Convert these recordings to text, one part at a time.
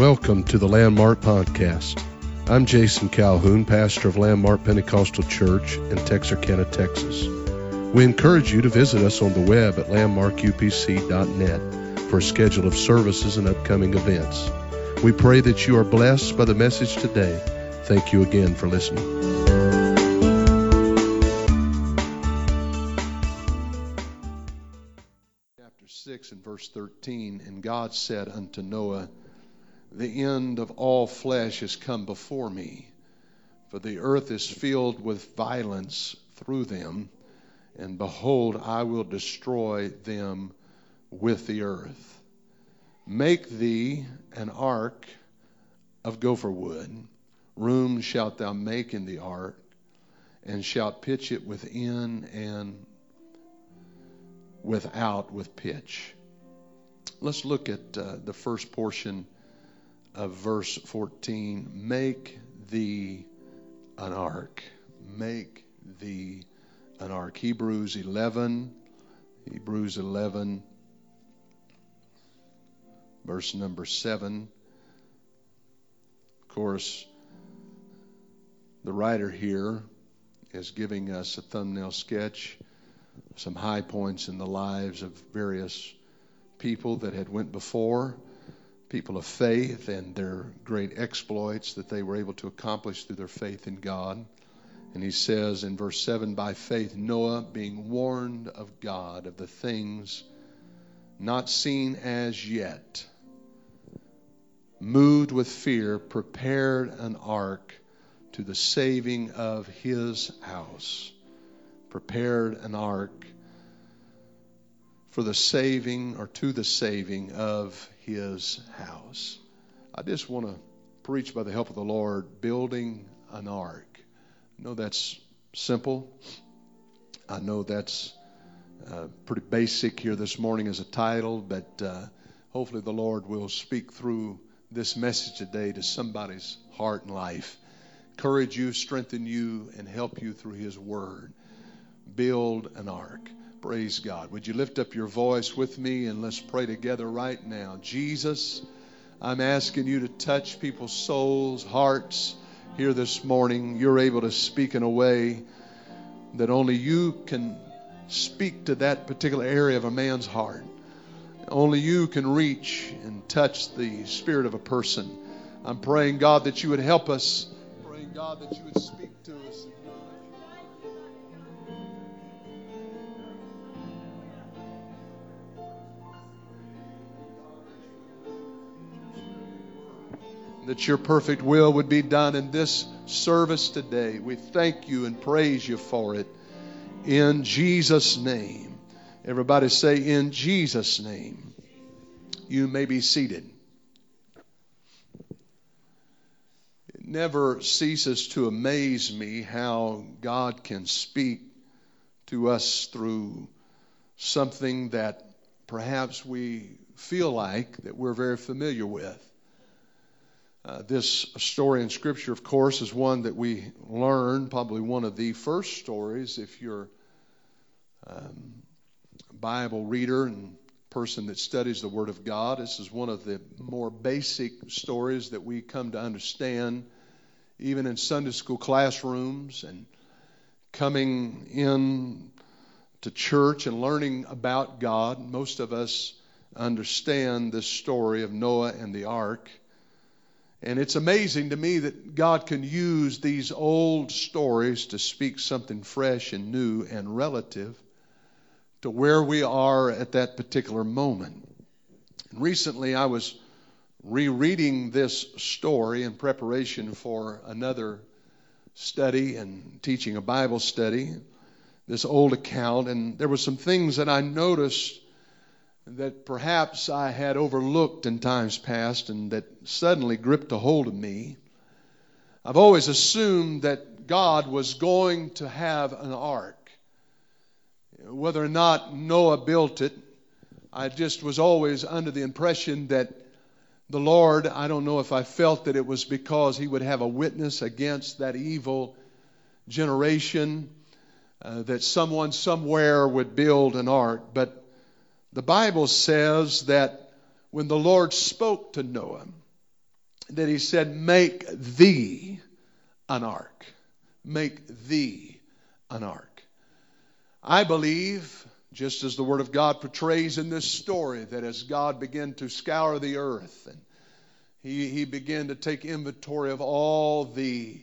Welcome to the Landmark Podcast. I'm Jason Calhoun, pastor of Landmark Pentecostal Church in Texarkana, Texas. We encourage you to visit us on the web at landmarkupc.net for a schedule of services and upcoming events. We pray that you are blessed by the message today. Thank you again for listening. Chapter 6 and verse 13 And God said unto Noah, The end of all flesh is come before me, for the earth is filled with violence through them, and behold, I will destroy them with the earth. Make thee an ark of gopher wood. Room shalt thou make in the ark, and shalt pitch it within and without with pitch. Let's look at uh, the first portion of verse 14. Make thee an ark. Make thee an ark. Hebrews 11. Hebrews 11 verse number 7. Of course, the writer here is giving us a thumbnail sketch, some high points in the lives of various people that had went before, people of faith and their great exploits that they were able to accomplish through their faith in God. And he says in verse 7 By faith, Noah, being warned of God of the things not seen as yet, moved with fear, prepared an ark to the saving of his house. Prepared an ark for the saving or to the saving of his house. I just want to preach by the help of the Lord building an ark. I know that's simple. I know that's uh, pretty basic here this morning as a title, but uh, hopefully the Lord will speak through this message today to somebody's heart and life. Encourage you, strengthen you, and help you through His Word. Build an ark. Praise God. Would you lift up your voice with me and let's pray together right now? Jesus, I'm asking you to touch people's souls, hearts here this morning. You're able to speak in a way that only you can speak to that particular area of a man's heart. Only you can reach and touch the spirit of a person. I'm praying, God, that you would help us. Praying, God, that you would speak to us. That your perfect will would be done in this service today. We thank you and praise you for it. In Jesus' name. Everybody say, In Jesus' name. You may be seated. It never ceases to amaze me how God can speak to us through something that perhaps we feel like that we're very familiar with. Uh, this story in Scripture, of course, is one that we learn, probably one of the first stories if you're um, a Bible reader and person that studies the Word of God. This is one of the more basic stories that we come to understand, even in Sunday school classrooms and coming in to church and learning about God. Most of us understand this story of Noah and the ark. And it's amazing to me that God can use these old stories to speak something fresh and new and relative to where we are at that particular moment. And recently, I was rereading this story in preparation for another study and teaching a Bible study, this old account, and there were some things that I noticed that perhaps I had overlooked in times past and that suddenly gripped a hold of me. I've always assumed that God was going to have an ark. Whether or not Noah built it, I just was always under the impression that the Lord, I don't know if I felt that it was because he would have a witness against that evil generation, uh, that someone somewhere would build an ark. But the Bible says that when the Lord spoke to Noah, that he said, Make thee an ark. Make thee an ark. I believe, just as the Word of God portrays in this story, that as God began to scour the earth and he, he began to take inventory of all the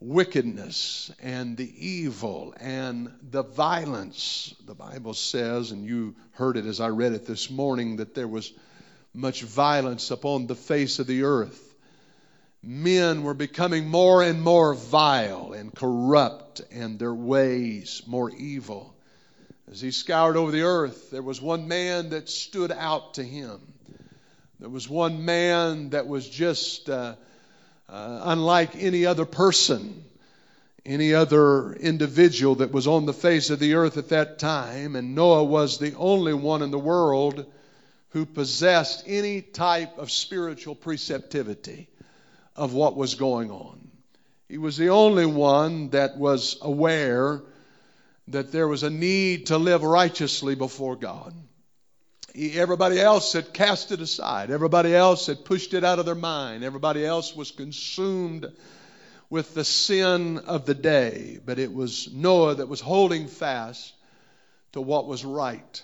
wickedness and the evil and the violence. The Bible says, and you heard it as I read it this morning, that there was much violence upon the face of the earth. Men were becoming more and more vile and corrupt, and their ways more evil. As he scoured over the earth, there was one man that stood out to him. There was one man that was just. Uh, uh, unlike any other person, any other individual that was on the face of the earth at that time. And Noah was the only one in the world who possessed any type of spiritual preceptivity of what was going on. He was the only one that was aware that there was a need to live righteously before God. Everybody else had cast it aside. Everybody else had pushed it out of their mind. Everybody else was consumed with the sin of the day. But it was Noah that was holding fast to what was right.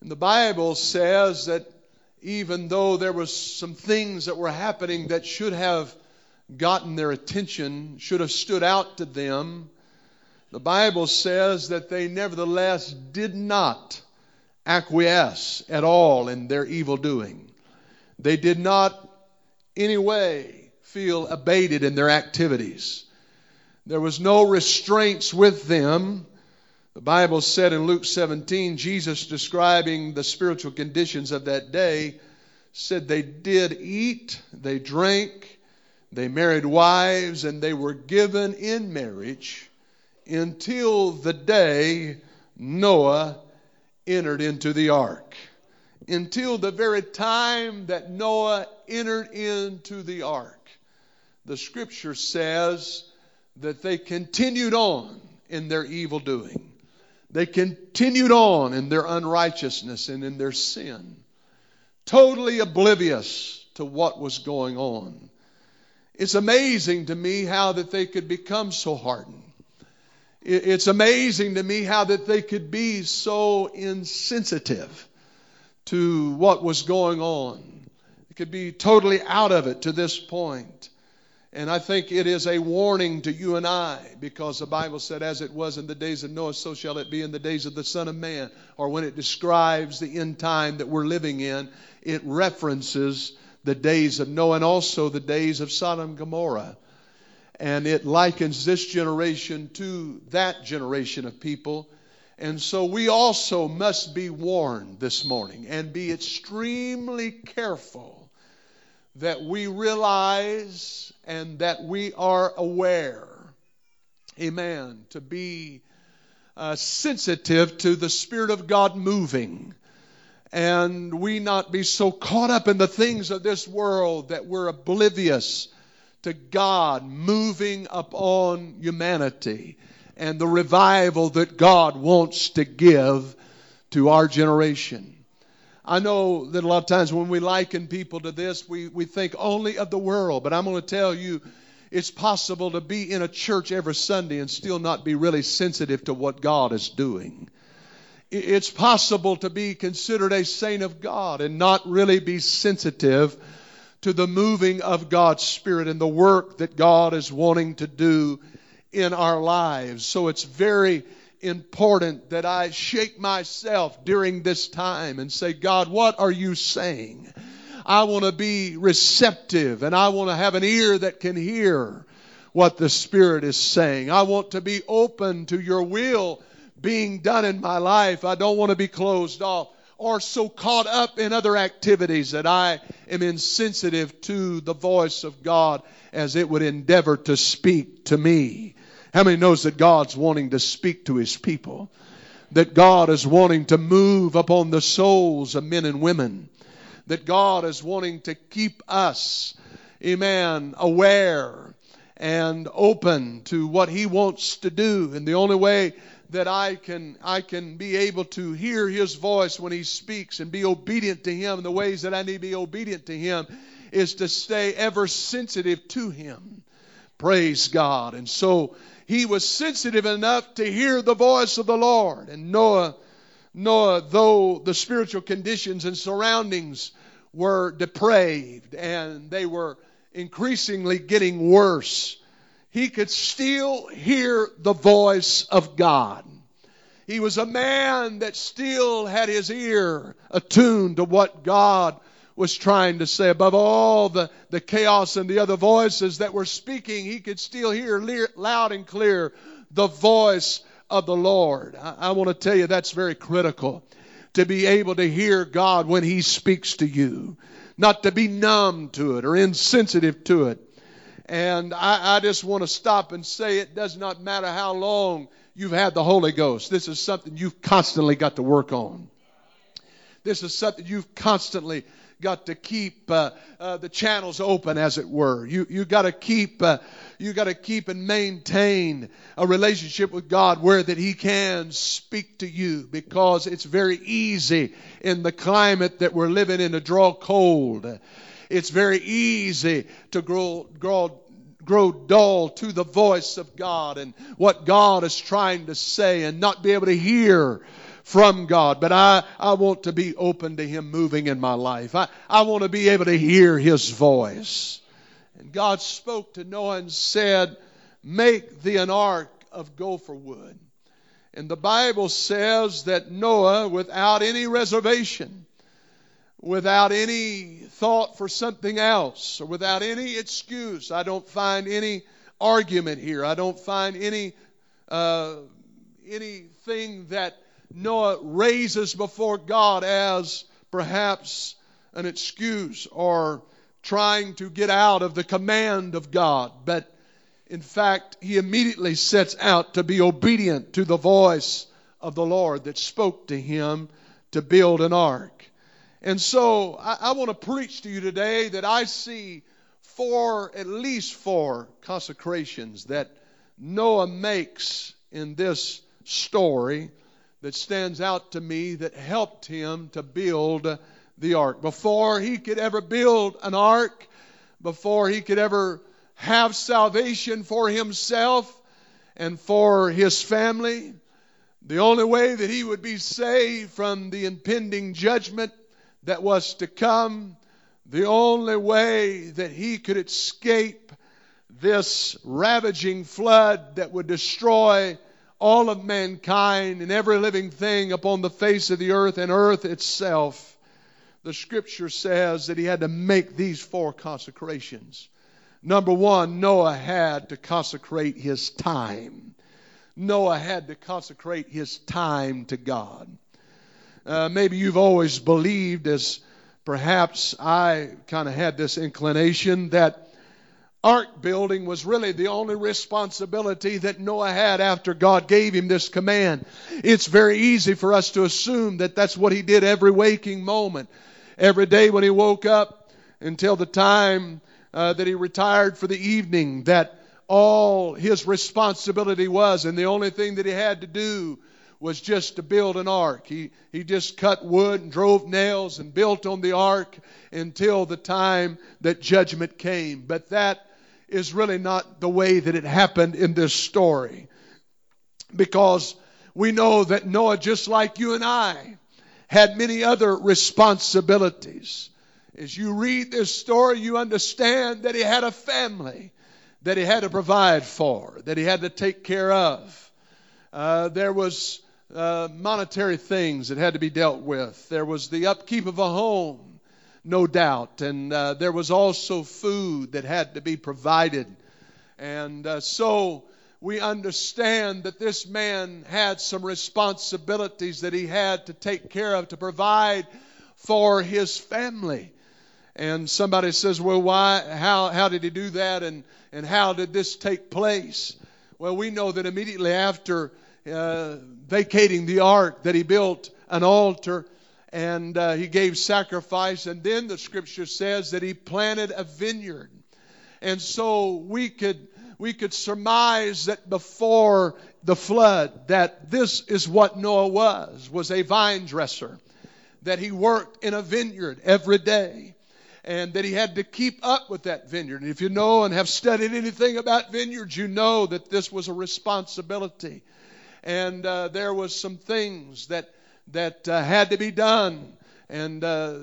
And the Bible says that even though there was some things that were happening that should have gotten their attention, should have stood out to them, the Bible says that they nevertheless did not acquiesce at all in their evil doing. They did not any way feel abated in their activities. There was no restraints with them. The Bible said in Luke 17, Jesus describing the spiritual conditions of that day, said they did eat, they drank, they married wives, and they were given in marriage until the day Noah entered into the ark. Until the very time that Noah entered into the ark, the scripture says that they continued on in their evil doing. They continued on in their unrighteousness and in their sin, totally oblivious to what was going on. It's amazing to me how that they could become so hardened. It's amazing to me how that they could be so insensitive to what was going on. They could be totally out of it to this point. And I think it is a warning to you and I because the Bible said, as it was in the days of Noah, so shall it be in the days of the Son of Man. Or when it describes the end time that we're living in, it references the days of Noah and also the days of Sodom and Gomorrah and it likens this generation to that generation of people. And so we also must be warned this morning and be extremely careful that we realize and that we are aware, amen, to be uh, sensitive to the Spirit of God moving. And we not be so caught up in the things of this world that we're oblivious to God moving upon humanity and the revival that God wants to give to our generation. I know that a lot of times when we liken people to this, we, we think only of the world, but I'm going to tell you it's possible to be in a church every Sunday and still not be really sensitive to what God is doing. It's possible to be considered a saint of God and not really be sensitive to the moving of God's Spirit and the work that God is wanting to do in our lives. So it's very important that I shake myself during this time and say, God, what are you saying? I want to be receptive and I want to have an ear that can hear what the Spirit is saying. I want to be open to your will being done in my life. I don't want to be closed off or so caught up in other activities that I am insensitive to the voice of God as it would endeavor to speak to me. How many knows that God's wanting to speak to his people? That God is wanting to move upon the souls of men and women. That God is wanting to keep us, amen, aware and open to what he wants to do. And the only way that I can I can be able to hear his voice when he speaks and be obedient to him in the ways that I need to be obedient to him is to stay ever sensitive to Him. Praise God. And so he was sensitive enough to hear the voice of the Lord. And Noah, Noah, though the spiritual conditions and surroundings were depraved and they were increasingly getting worse, he could still hear the voice of God. He was a man that still had his ear attuned to what God was trying to say. Above all the, the chaos and the other voices that were speaking, he could still hear loud and clear the voice of the Lord. I, I want to tell you that's very critical to be able to hear God when he speaks to you, not to be numb to it or insensitive to it. And I, I just want to stop and say it does not matter how long you've had the Holy Ghost. This is something you've constantly got to work on. This is something you've constantly got to keep uh, uh, the channels open, as it were. You you got to keep uh, you got to keep and maintain a relationship with God where that He can speak to you, because it's very easy in the climate that we're living in to draw cold. It's very easy to grow, grow, grow dull to the voice of God and what God is trying to say and not be able to hear from God. But I, I want to be open to Him moving in my life. I, I want to be able to hear His voice. And God spoke to Noah and said, Make thee an ark of gopher wood. And the Bible says that Noah, without any reservation, without any thought for something else or without any excuse. I don't find any argument here. I don't find any uh, anything that Noah raises before God as perhaps an excuse or trying to get out of the command of God. But in fact, he immediately sets out to be obedient to the voice of the Lord that spoke to him to build an ark. And so I, I want to preach to you today that I see four, at least four consecrations that Noah makes in this story that stands out to me that helped him to build the ark. Before he could ever build an ark, before he could ever have salvation for himself and for his family, the only way that he would be saved from the impending judgment that was to come, the only way that he could escape this ravaging flood that would destroy all of mankind and every living thing upon the face of the earth and earth itself, the scripture says that he had to make these four consecrations. Number one, Noah had to consecrate his time. Noah had to consecrate his time to God. Uh, maybe you've always believed, as perhaps I kind of had this inclination, that ark building was really the only responsibility that Noah had after God gave him this command. It's very easy for us to assume that that's what he did every waking moment. Every day when he woke up until the time uh, that he retired for the evening, that all his responsibility was, and the only thing that he had to do was just to build an ark. He, he just cut wood and drove nails and built on the ark until the time that judgment came. But that is really not the way that it happened in this story. Because we know that Noah, just like you and I, had many other responsibilities. As you read this story, you understand that he had a family that he had to provide for, that he had to take care of. Uh, there was uh, monetary things that had to be dealt with. There was the upkeep of a home, no doubt, and uh, there was also food that had to be provided. And uh, so we understand that this man had some responsibilities that he had to take care of to provide for his family. And somebody says, well, why, how, how did he do that? And, and how did this take place? Well, we know that immediately after uh, vacating the ark that he built an altar and uh, he gave sacrifice. And then the scripture says that he planted a vineyard. And so we could we could surmise that before the flood that this is what Noah was was a vine dresser that he worked in a vineyard every day and that he had to keep up with that vineyard. And if you know and have studied anything about vineyards, you know that this was a responsibility. And uh, there was some things that that uh, had to be done. And uh,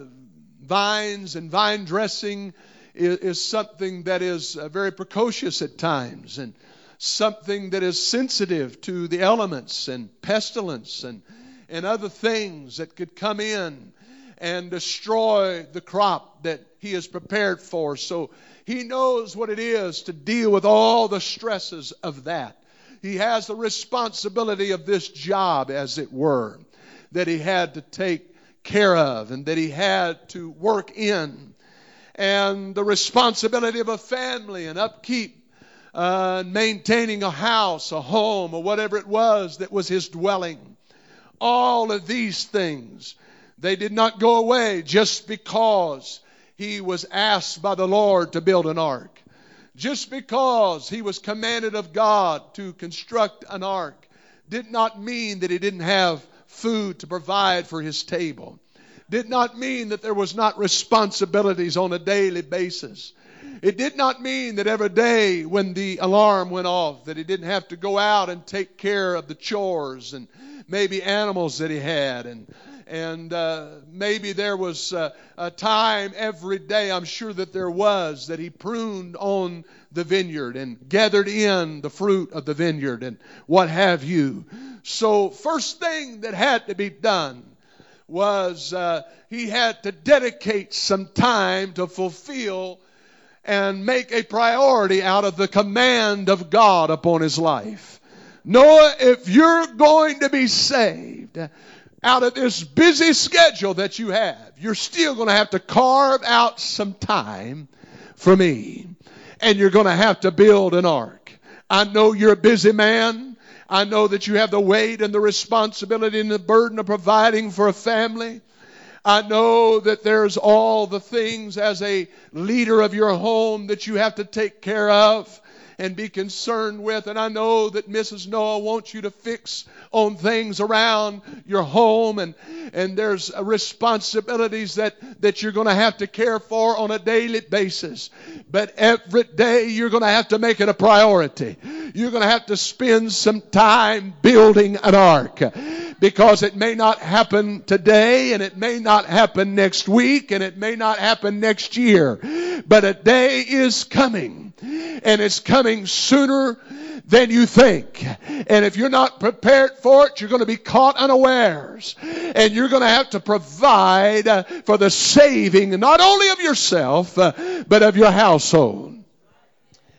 vines and vine dressing is, is something that is uh, very precocious at times, and something that is sensitive to the elements and pestilence and and other things that could come in and destroy the crop that he is prepared for. So he knows what it is to deal with all the stresses of that. He has the responsibility of this job, as it were, that he had to take care of and that he had to work in. And the responsibility of a family and upkeep, uh, maintaining a house, a home, or whatever it was that was his dwelling. All of these things they did not go away just because he was asked by the Lord to build an ark. Just because he was commanded of God to construct an ark did not mean that he didn't have food to provide for his table. Did not mean that there was not responsibilities on a daily basis. It did not mean that every day when the alarm went off that he didn't have to go out and take care of the chores and maybe animals that he had and and uh, maybe there was uh, a time every day, I'm sure that there was, that he pruned on the vineyard and gathered in the fruit of the vineyard and what have you. So, first thing that had to be done was uh, he had to dedicate some time to fulfill and make a priority out of the command of God upon his life. Noah, if you're going to be saved, out of this busy schedule that you have, you're still going to have to carve out some time for me. And you're going to have to build an ark. I know you're a busy man. I know that you have the weight and the responsibility and the burden of providing for a family. I know that there's all the things as a leader of your home that you have to take care of and be concerned with. And I know that Mrs. Noah wants you to fix on things around your home and, and there's responsibilities that, that you're going to have to care for on a daily basis. But every day you're going to have to make it a priority. You're going to have to spend some time building an ark because it may not happen today and it may not happen next week and it may not happen next year. But a day is coming and it's coming sooner than you think. And if you're not prepared for it, you're going to be caught unawares. And you're going to have to provide uh, for the saving not only of yourself, uh, but of your household.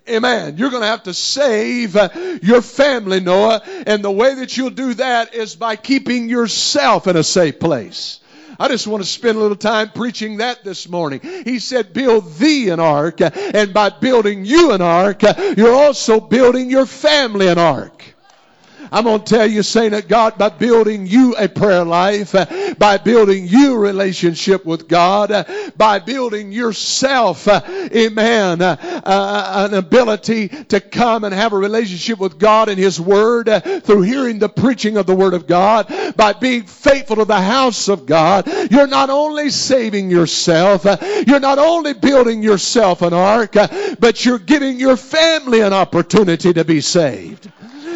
Amen. You're going to have to save uh, your family, Noah. And the way that you'll do that is by keeping yourself in a safe place. I just want to spend a little time preaching that this morning. He said, build thee an ark. And by building you an ark, you're also building your family an ark. I'm going to tell you, saying that God, by building you a prayer life, uh, by building you relationship with God, uh, by building yourself, uh, amen, an ability to come and have a relationship with God and His Word through hearing the preaching of the Word of God, by being faithful to the house of God, you're not only saving yourself, you're not only building yourself an ark, but you're giving your family an opportunity to be saved.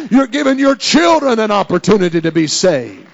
You're giving your children an opportunity to be saved.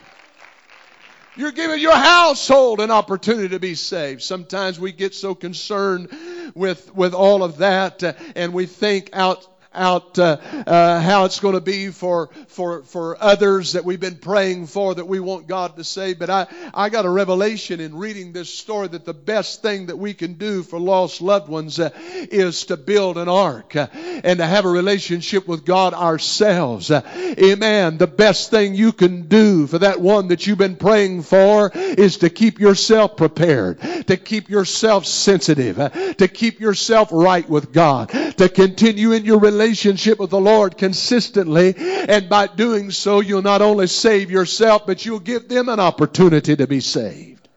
You're giving your household an opportunity to be saved. Sometimes we get so concerned with, with all of that uh, and we think out out uh, uh, how it's going to be for, for, for others that we've been praying for that we want God to save. But I, I got a revelation in reading this story that the best thing that we can do for lost loved ones uh, is to build an ark uh, and to have a relationship with God ourselves. Uh, amen. The best thing you can do for that one that you've been praying for is to keep yourself prepared, to keep yourself sensitive, uh, to keep yourself right with God, to continue in your relationship with the Lord consistently. And by doing so, you'll not only save yourself, but you'll give them an opportunity to be saved.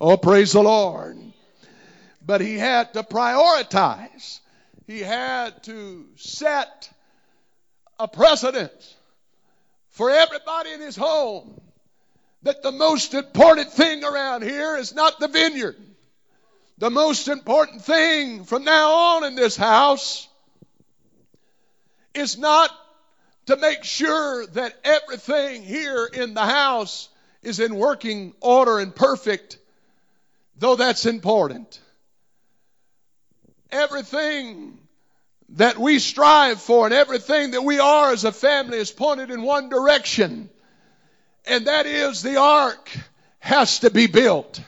Oh, praise the Lord. But he had to prioritize. He had to set a precedent for everybody in his home that the most important thing around here is not the vineyard. The most important thing from now on in this house is not to make sure that everything here in the house is in working order and perfect, though that's important. Everything that we strive for and everything that we are as a family is pointed in one direction, and that is the ark has to be built.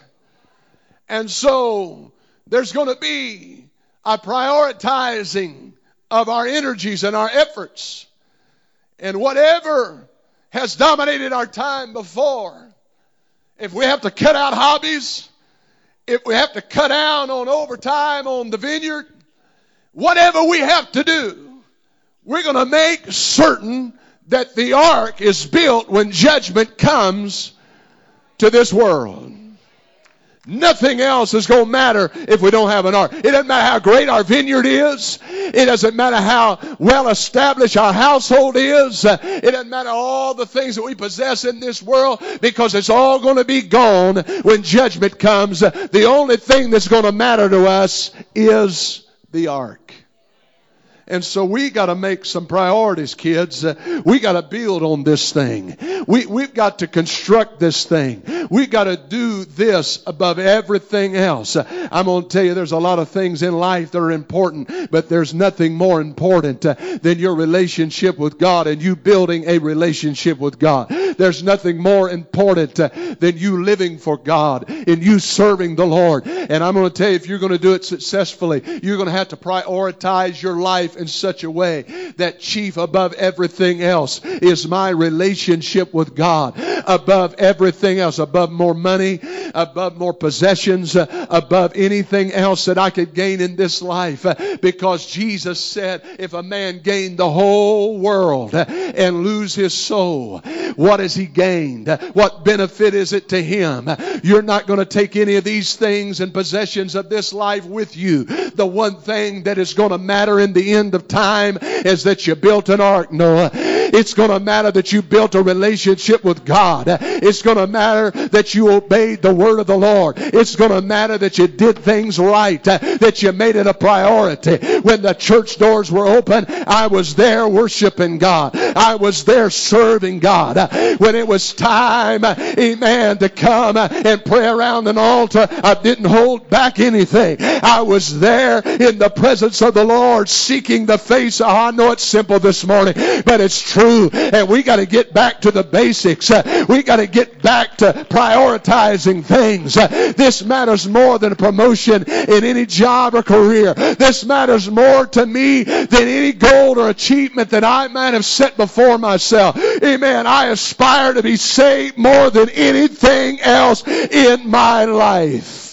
And so there's going to be a prioritizing of our energies and our efforts. And whatever has dominated our time before, if we have to cut out hobbies, if we have to cut down on overtime on the vineyard, whatever we have to do, we're going to make certain that the ark is built when judgment comes to this world. Nothing else is going to matter if we don't have an ark. It doesn't matter how great our vineyard is. It doesn't matter how well established our household is. It doesn't matter all the things that we possess in this world because it's all going to be gone when judgment comes. The only thing that's going to matter to us is the ark. And so we got to make some priorities, kids. Uh, we got to build on this thing. We, we've got to construct this thing. We've got to do this above everything else. Uh, I'm going to tell you there's a lot of things in life that are important, but there's nothing more important uh, than your relationship with God and you building a relationship with God. There's nothing more important than you living for God and you serving the Lord. And I'm going to tell you if you're going to do it successfully, you're going to have to prioritize your life in such a way that chief above everything else is my relationship with God. Above everything else, above more money, above more possessions, above anything else that I could gain in this life. Because Jesus said, if a man gain the whole world and lose his soul, what has he gained? What benefit is it to him? You're not going to take any of these things and possessions of this life with you. The one thing that is going to matter in the end end of time is that you built an ark, Noah. It's going to matter that you built a relationship with God. It's going to matter that you obeyed the word of the Lord. It's going to matter that you did things right, that you made it a priority. When the church doors were open, I was there worshiping God. I was there serving God. When it was time, amen, to come and pray around an altar, I didn't hold back anything. I was there in the presence of the Lord seeking the face. Oh, I know it's simple this morning, but it's true. And we got to get back to the basics. Uh, we got to get back to prioritizing things. Uh, this matters more than promotion in any job or career. This matters more to me than any goal or achievement that I might have set before myself. Amen. I aspire to be saved more than anything else in my life.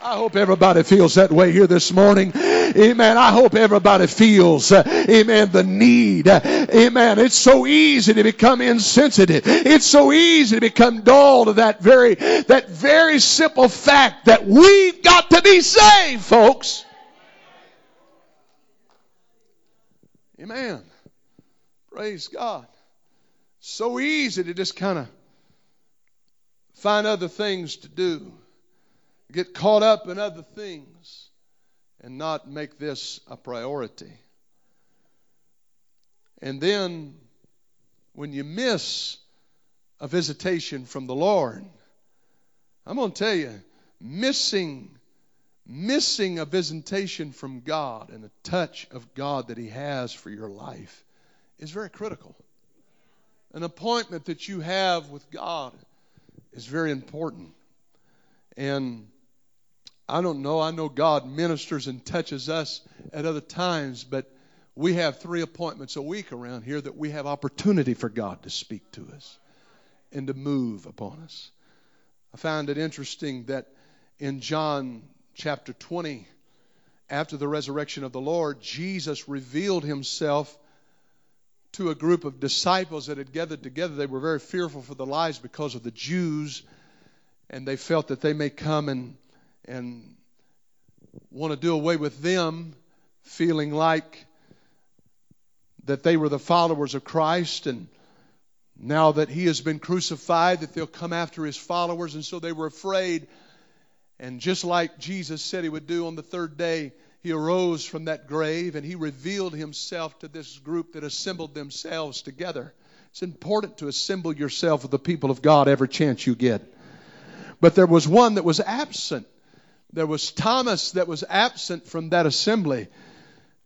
I hope everybody feels that way here this morning. Amen. I hope everybody feels, uh, amen, the need. Amen. It's so easy to become insensitive. It's so easy to become dull to that very, that very simple fact that we've got to be saved, folks. Amen. Praise God. So easy to just kind of find other things to do get caught up in other things and not make this a priority. And then when you miss a visitation from the Lord, I'm going to tell you, missing missing a visitation from God and a touch of God that he has for your life is very critical. An appointment that you have with God is very important. And I don't know. I know God ministers and touches us at other times, but we have three appointments a week around here that we have opportunity for God to speak to us and to move upon us. I found it interesting that in John chapter 20, after the resurrection of the Lord, Jesus revealed himself to a group of disciples that had gathered together. They were very fearful for their lives because of the Jews, and they felt that they may come and and want to do away with them, feeling like that they were the followers of Christ and now that he has been crucified, that they'll come after his followers. And so they were afraid. And just like Jesus said he would do on the third day, he arose from that grave and he revealed himself to this group that assembled themselves together. It's important to assemble yourself with the people of God every chance you get. But there was one that was absent. There was Thomas that was absent from that assembly.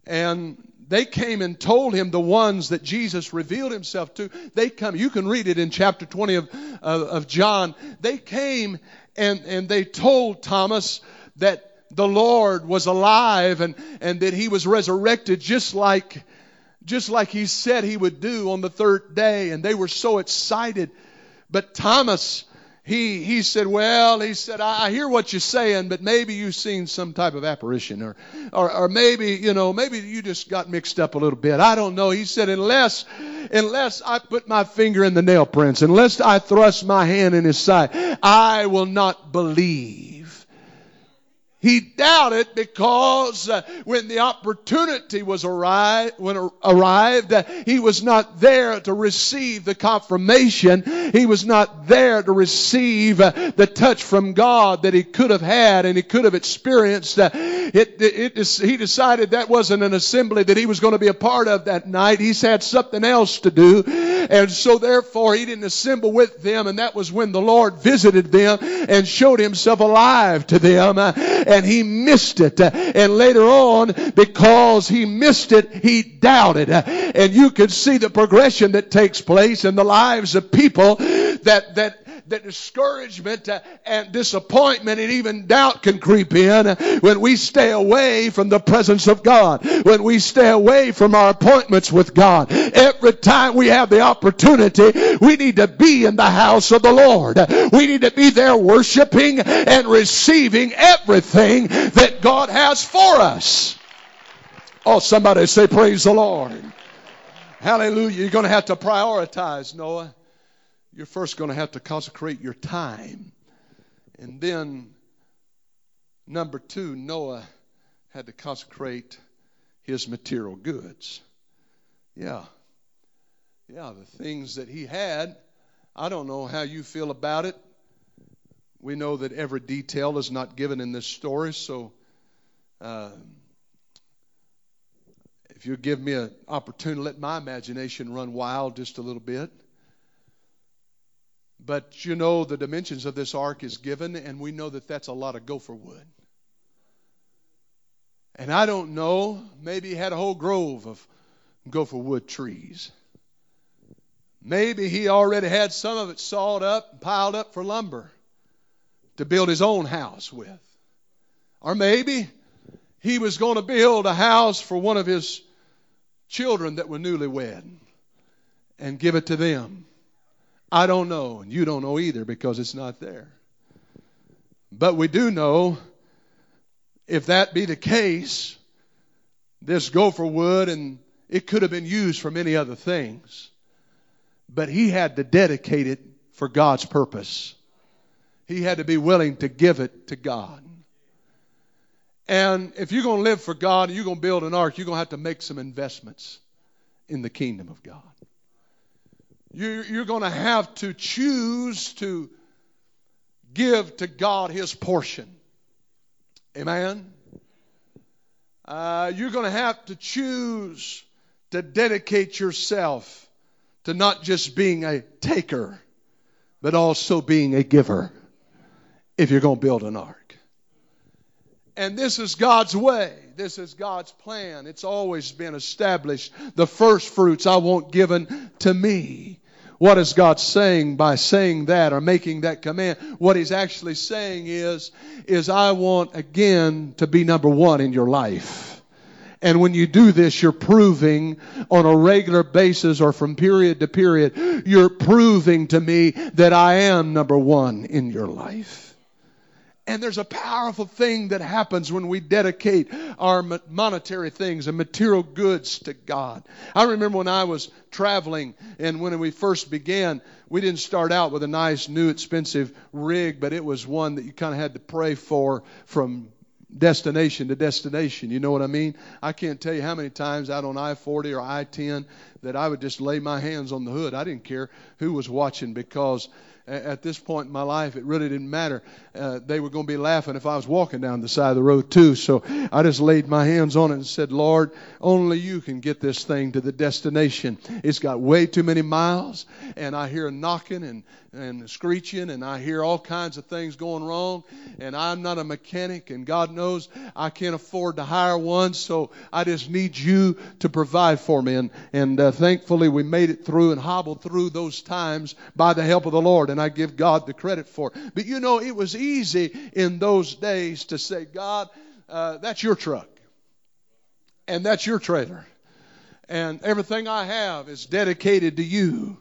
And they came and told him the ones that Jesus revealed himself to. They come. You can read it in chapter 20 of, of, of John. They came and, and they told Thomas that the Lord was alive and, and that he was resurrected just like, just like he said he would do on the third day. And they were so excited. But Thomas, he, he said, well, he said, I, I hear what you're saying, but maybe you've seen some type of apparition or, or, or maybe, you know, maybe you just got mixed up a little bit. I don't know. He said, unless, unless I put my finger in the nail prints, unless I thrust my hand in his side, I will not believe. He doubted because uh, when the opportunity was arrived, when arrived, uh, he was not there to receive the confirmation. He was not there to receive uh, the touch from God that he could have had and he could have experienced. It, it, it, he decided that wasn't an assembly that he was going to be a part of that night. He's had something else to do. And so therefore he didn't assemble with them and that was when the Lord visited them and showed himself alive to them and he missed it. And later on, because he missed it, he doubted. And you can see the progression that takes place in the lives of people that, that that discouragement uh, and disappointment and even doubt can creep in when we stay away from the presence of God, when we stay away from our appointments with God. Every time we have the opportunity, we need to be in the house of the Lord. We need to be there worshiping and receiving everything that God has for us. Oh, somebody say, Praise the Lord. Hallelujah. You're going to have to prioritize, Noah you're first going to have to consecrate your time. And then, number two, Noah had to consecrate his material goods. Yeah. Yeah, the things that he had. I don't know how you feel about it. We know that every detail is not given in this story, so uh, if you give me an opportunity to let my imagination run wild just a little bit. But you know, the dimensions of this ark is given, and we know that that's a lot of gopher wood. And I don't know, maybe he had a whole grove of gopher wood trees. Maybe he already had some of it sawed up and piled up for lumber to build his own house with. Or maybe he was going to build a house for one of his children that were newlywed and give it to them. I don't know, and you don't know either because it's not there. But we do know if that be the case, this gopher wood, and it could have been used for many other things. But he had to dedicate it for God's purpose. He had to be willing to give it to God. And if you're going to live for God and you're going to build an ark, you're going to have to make some investments in the kingdom of God. You're going to have to choose to give to God His portion. Amen? Uh, you're going to have to choose to dedicate yourself to not just being a taker, but also being a giver if you're going to build an ark. And this is God's way. This is God's plan. It's always been established. The first fruits I want given to me. What is God saying by saying that or making that command? What he's actually saying is, is I want again to be number one in your life. And when you do this, you're proving on a regular basis or from period to period, you're proving to me that I am number one in your life. And there's a powerful thing that happens when we dedicate our monetary things and material goods to God. I remember when I was traveling and when we first began, we didn't start out with a nice, new, expensive rig, but it was one that you kind of had to pray for from destination to destination. You know what I mean? I can't tell you how many times out on I 40 or I 10 that I would just lay my hands on the hood. I didn't care who was watching because at this point in my life, it really didn't matter. Uh, they were going to be laughing if I was walking down the side of the road, too. So I just laid my hands on it and said, Lord, only you can get this thing to the destination. It's got way too many miles, and I hear knocking and, and screeching, and I hear all kinds of things going wrong. And I'm not a mechanic, and God knows I can't afford to hire one, so I just need you to provide for me. And, and uh, thankfully, we made it through and hobbled through those times by the help of the Lord and I give God the credit for it. But you know, it was easy in those days to say, God, uh, that's your truck, and that's your trailer, and everything I have is dedicated to you.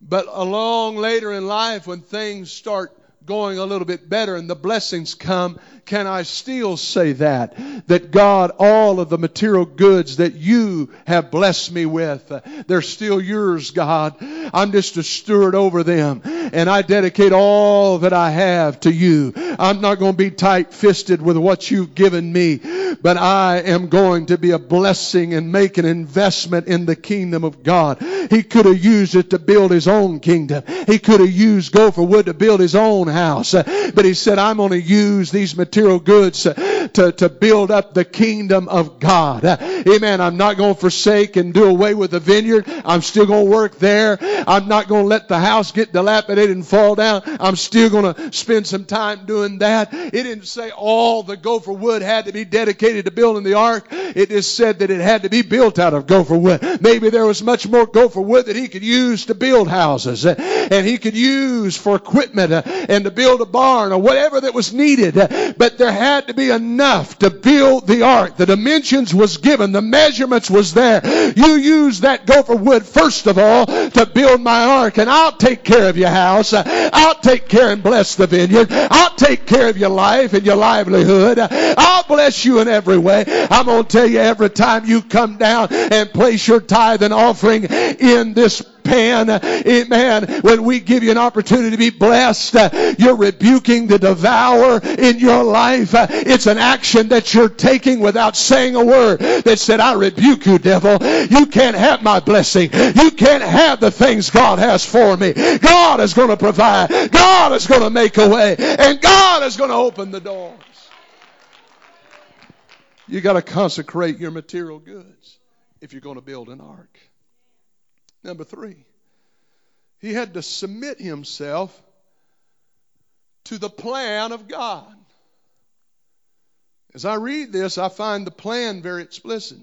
But along later in life, when things start going a little bit better and the blessings come, can I still say that? That God, all of the material goods that you have blessed me with, uh, they're still yours, God. I'm just a steward over them. And I dedicate all that I have to you. I'm not going to be tight fisted with what you've given me, but I am going to be a blessing and make an investment in the kingdom of God. He could have used it to build his own kingdom. He could have used gopher wood to build his own house. Uh, but he said, I'm going to use these material goods uh, to, to build up the kingdom of God. Uh, amen. I'm not going to forsake and do away with the vineyard. I'm still going to work there. I'm not going to let the house get dilapidated and fall down. I'm still going to spend some time doing that. It didn't say all the gopher wood had to be dedicated to building the ark. It just said that it had to be built out of gopher wood. Maybe there was much more gopher wood that he could use to build houses and he could use for equipment and to build a barn or whatever that was needed. But there had to be enough to build the ark. The dimensions was given. The measurements was there. You use that gopher wood first of all to build my ark and I'll take care of your house. I'll take care and bless the vineyard. I'll take care of your life and your livelihood. I'll bless you in every way. I'm going to tell you every time you come down and place your tithe and offering in this pan. Amen. When we give you an opportunity to be blessed, you're rebuking the devourer in your life. It's an action that you're taking without saying a word that said, I rebuke you, devil. You can't have my blessing. You can't have the things God has for me. God is going to provide. God is going to make a way. And God is going to open the doors. You got to consecrate your material goods if you're going to build an ark. Number three, he had to submit himself to the plan of God. As I read this, I find the plan very explicit.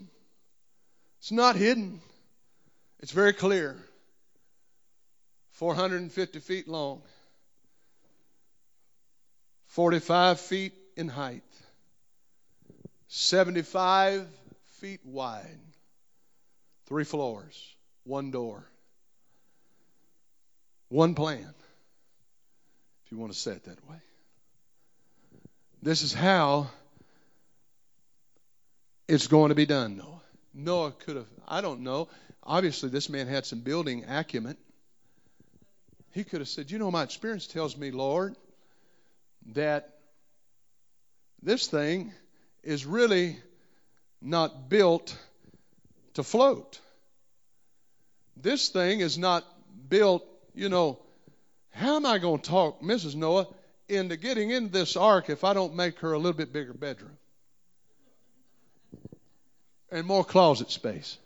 It's not hidden, it's very clear. 450 feet long, 45 feet in height, 75 feet wide, three floors, one door, one plan, if you want to say it that way. This is how it's going to be done, Noah. Noah could have, I don't know. Obviously, this man had some building acumen. He could have said, You know, my experience tells me, Lord, that this thing is really not built to float. This thing is not built, you know. How am I going to talk Mrs. Noah into getting into this ark if I don't make her a little bit bigger bedroom? And more closet space.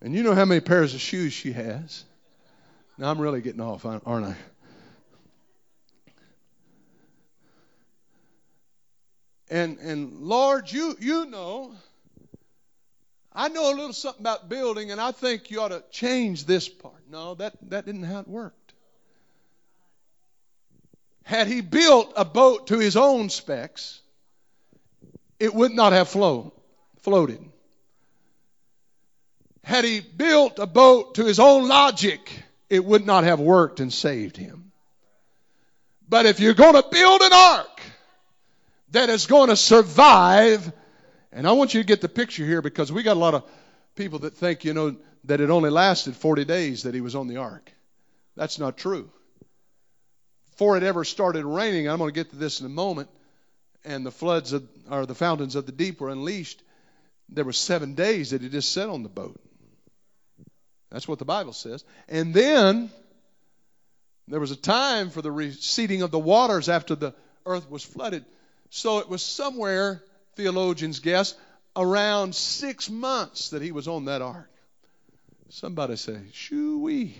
And you know how many pairs of shoes she has. Now I'm really getting off, aren't I? And and Lord, you you know I know a little something about building, and I think you ought to change this part. No, that, that didn't how it worked. Had he built a boat to his own specs, it would not have flown, floated. Had he built a boat to his own logic, it would not have worked and saved him. But if you're going to build an ark that is going to survive and I want you to get the picture here because we got a lot of people that think, you know, that it only lasted 40 days that he was on the ark. That's not true. Before it ever started raining, I'm going to get to this in a moment. and the floods of, or the fountains of the deep were unleashed, there were seven days that he just sat on the boat. That's what the Bible says. And then there was a time for the receding of the waters after the earth was flooded. So it was somewhere, theologians guess, around six months that he was on that ark. Somebody say, shoo wee.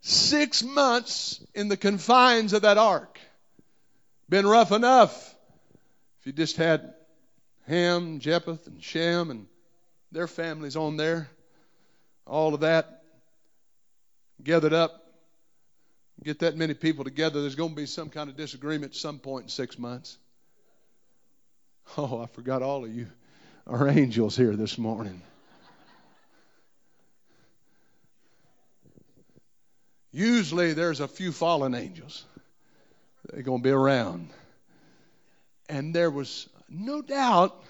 Six months in the confines of that ark. Been rough enough. If you just had Ham, Japheth, and Shem and their families on there, all of that gathered up, get that many people together, there's going to be some kind of disagreement at some point in six months. Oh, I forgot all of you are angels here this morning. Usually there's a few fallen angels. They're going to be around. And there was no doubt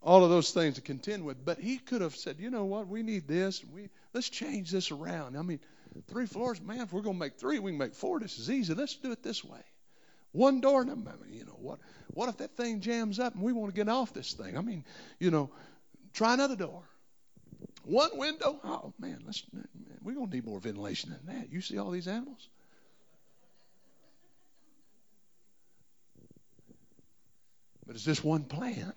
all of those things to contend with. But he could have said, you know what, we need this. We let's change this around. I mean, three floors, man. If we're going to make three, we can make four. This is easy. Let's do it this way. One door. I mean, you know what? What if that thing jams up and we want to get off this thing? I mean, you know, try another door. One window. Oh man, let's. Man, we're gonna need more ventilation than that. You see all these animals? But it's just one plan.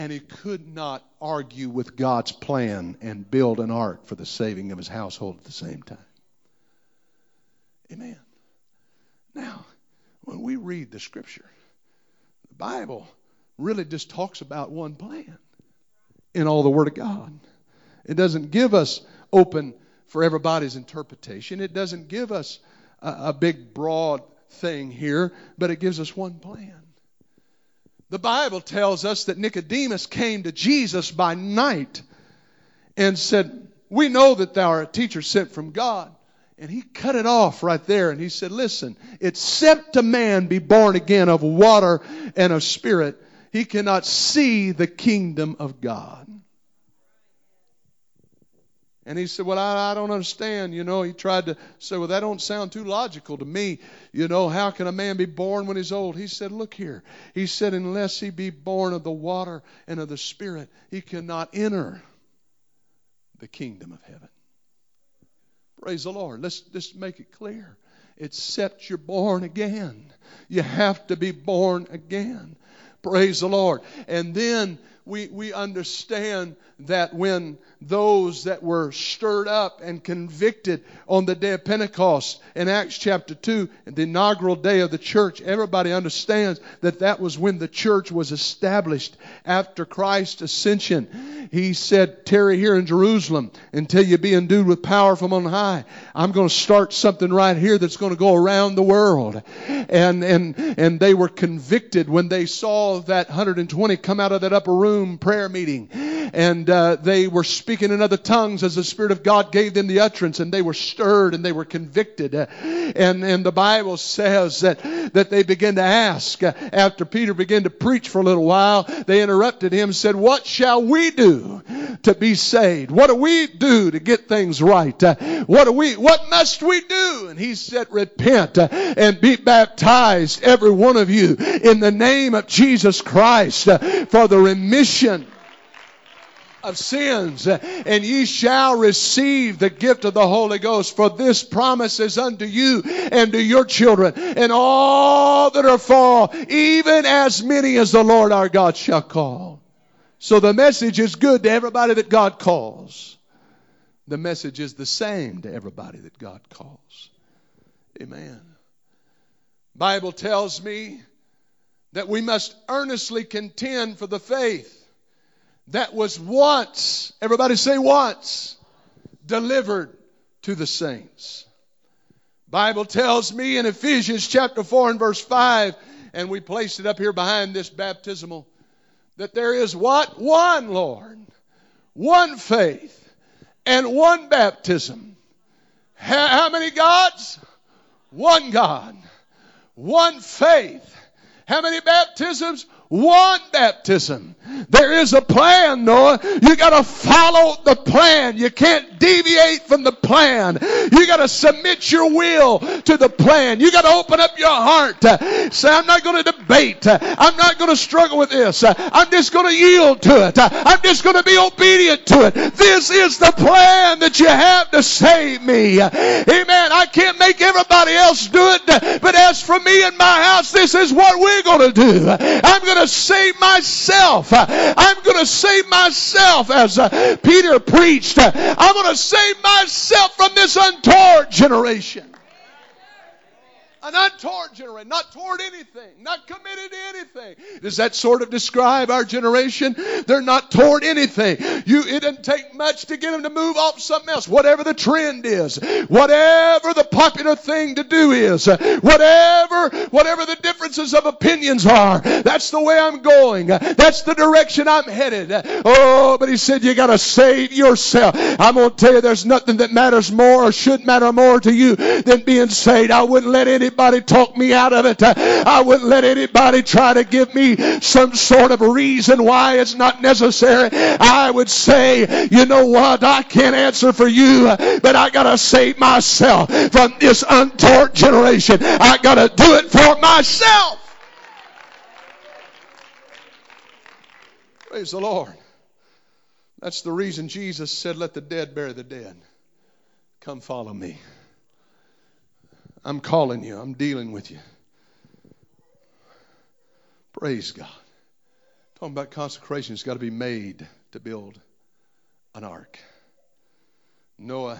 And he could not argue with God's plan and build an ark for the saving of his household at the same time. Amen. Now, when we read the scripture, the Bible really just talks about one plan in all the Word of God. It doesn't give us open for everybody's interpretation. It doesn't give us a, a big, broad thing here, but it gives us one plan. The Bible tells us that Nicodemus came to Jesus by night and said, We know that thou art a teacher sent from God. And he cut it off right there and he said, Listen, except a man be born again of water and of spirit, he cannot see the kingdom of God. And he said, Well, I, I, don't understand. You know, he tried to say, Well, that don't sound too logical to me. You know, how can a man be born when he's old? He said, Look here. He said, Unless he be born of the water and of the Spirit, he cannot enter the kingdom of heaven. Praise the Lord. Let's just make it clear. Except you're born again. You have to be born again. Praise the Lord. And then we, we understand that when those that were stirred up and convicted on the day of Pentecost in Acts chapter 2, the inaugural day of the church, everybody understands that that was when the church was established after Christ's ascension. He said, Tarry here in Jerusalem until you be endued with power from on high. I'm going to start something right here that's going to go around the world. And, and, and they were convicted when they saw that 120 come out of that upper room prayer meeting. And uh, they were speaking in other tongues as the Spirit of God gave them the utterance, and they were stirred and they were convicted. And, and the Bible says that, that they began to ask, uh, after Peter began to preach for a little while, they interrupted him and said, What shall we do to be saved? What do we do to get things right? Uh, what do we, what must we do? And he said, Repent uh, and be baptized, every one of you, in the name of Jesus Christ for the remission of sins, and ye shall receive the gift of the Holy Ghost. For this promise is unto you and to your children, and all that are far, even as many as the Lord our God shall call. So the message is good to everybody that God calls. The message is the same to everybody that God calls. Amen. Bible tells me that we must earnestly contend for the faith that was once, everybody say once, delivered to the saints. Bible tells me in Ephesians chapter 4 and verse 5, and we placed it up here behind this baptismal, that there is what? One Lord, one faith, and one baptism. How many gods? One God, one faith. How many baptisms? One baptism. There is a plan, Noah. You gotta follow the plan. You can't deviate from the plan. You gotta submit your will to the plan. You gotta open up your heart. Say, I'm not gonna debate. I'm not gonna struggle with this. I'm just gonna yield to it. I'm just gonna be obedient to it. This is the plan that you have to save me. Amen. I can't make everybody else do it, but as for me and my house, this is what we're gonna do. I'm gonna to save myself. I'm going to save myself as uh, Peter preached. I'm going to save myself from this untoward generation. An untoward generation, not toward anything, not committed to anything. Does that sort of describe our generation? They're not toward anything. You, it doesn't take much to get them to move off something else. Whatever the trend is, whatever the popular thing to do is, whatever, whatever the differences of opinions are, that's the way I'm going. That's the direction I'm headed. Oh, but he said you gotta save yourself. I'm gonna tell you there's nothing that matters more or should matter more to you than being saved. I wouldn't let any anybody talk me out of it. I wouldn't let anybody try to give me some sort of reason why it's not necessary. I would say, you know what? I can't answer for you, but I gotta save myself from this untaught generation. I gotta do it for myself. Praise the Lord. That's the reason Jesus said, Let the dead bury the dead. Come follow me. I'm calling you. I'm dealing with you. Praise God. Talking about consecration, it's got to be made to build an ark. Noah,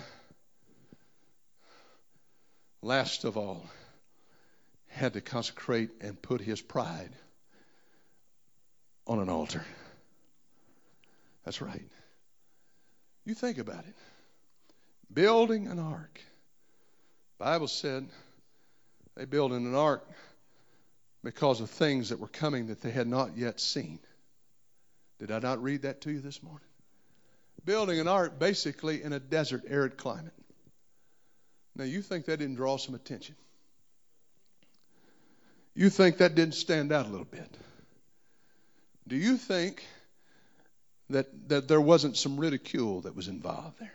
last of all, had to consecrate and put his pride on an altar. That's right. You think about it. Building an ark. Bible said they built an ark because of things that were coming that they had not yet seen. Did I not read that to you this morning? Building an ark basically in a desert, arid climate. Now, you think that didn't draw some attention? You think that didn't stand out a little bit? Do you think that, that there wasn't some ridicule that was involved there?